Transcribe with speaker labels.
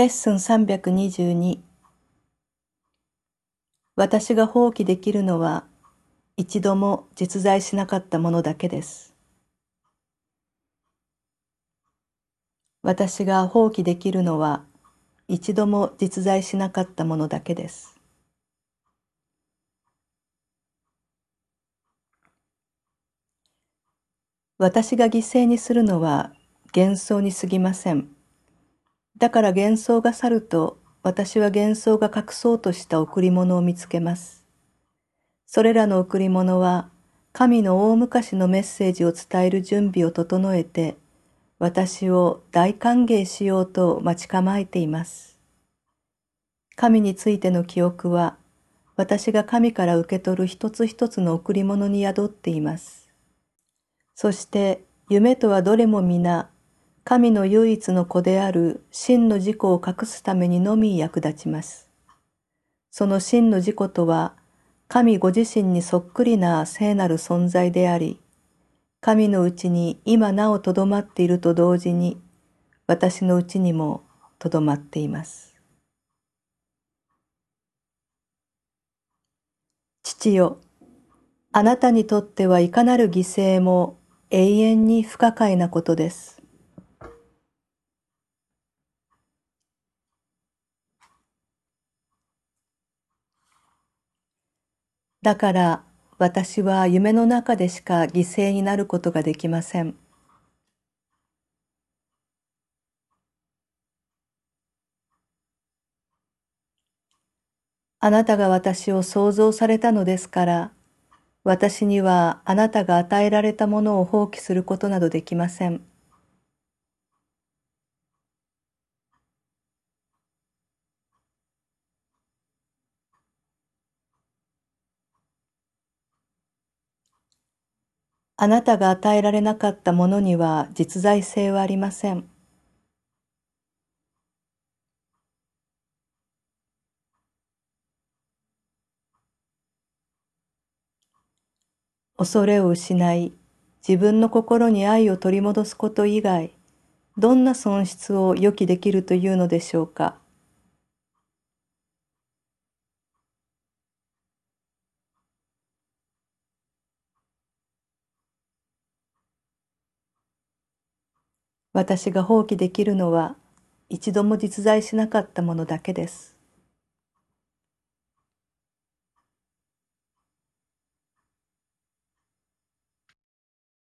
Speaker 1: レッスン322私が放棄できるのは一度も実在しなかったものだけです。私が放棄できるのは一度も実在しなかったものだけです。私が犠牲にするのは幻想に過ぎません。だから幻想が去ると私は幻想が隠そうとした贈り物を見つけます。それらの贈り物は神の大昔のメッセージを伝える準備を整えて私を大歓迎しようと待ち構えています。神についての記憶は私が神から受け取る一つ一つの贈り物に宿っています。そして夢とはどれも皆神の唯一の子である真の自己を隠すためにのみ役立ちます。その真の自己とは、神ご自身にそっくりな聖なる存在であり、神のうちに今なおとどまっていると同時に、私のうちにもとどまっています。父よ、あなたにとってはいかなる犠牲も永遠に不可解なことです。だから私は夢の中でしか犠牲になることができません。あなたが私を創造されたのですから、私にはあなたが与えられたものを放棄することなどできません。あなたが与えられなかったものには実在性はありません。恐れを失い、自分の心に愛を取り戻すこと以外、どんな損失を予期できるというのでしょうか？私が放棄できるのは一度も実在しなかったものだけです。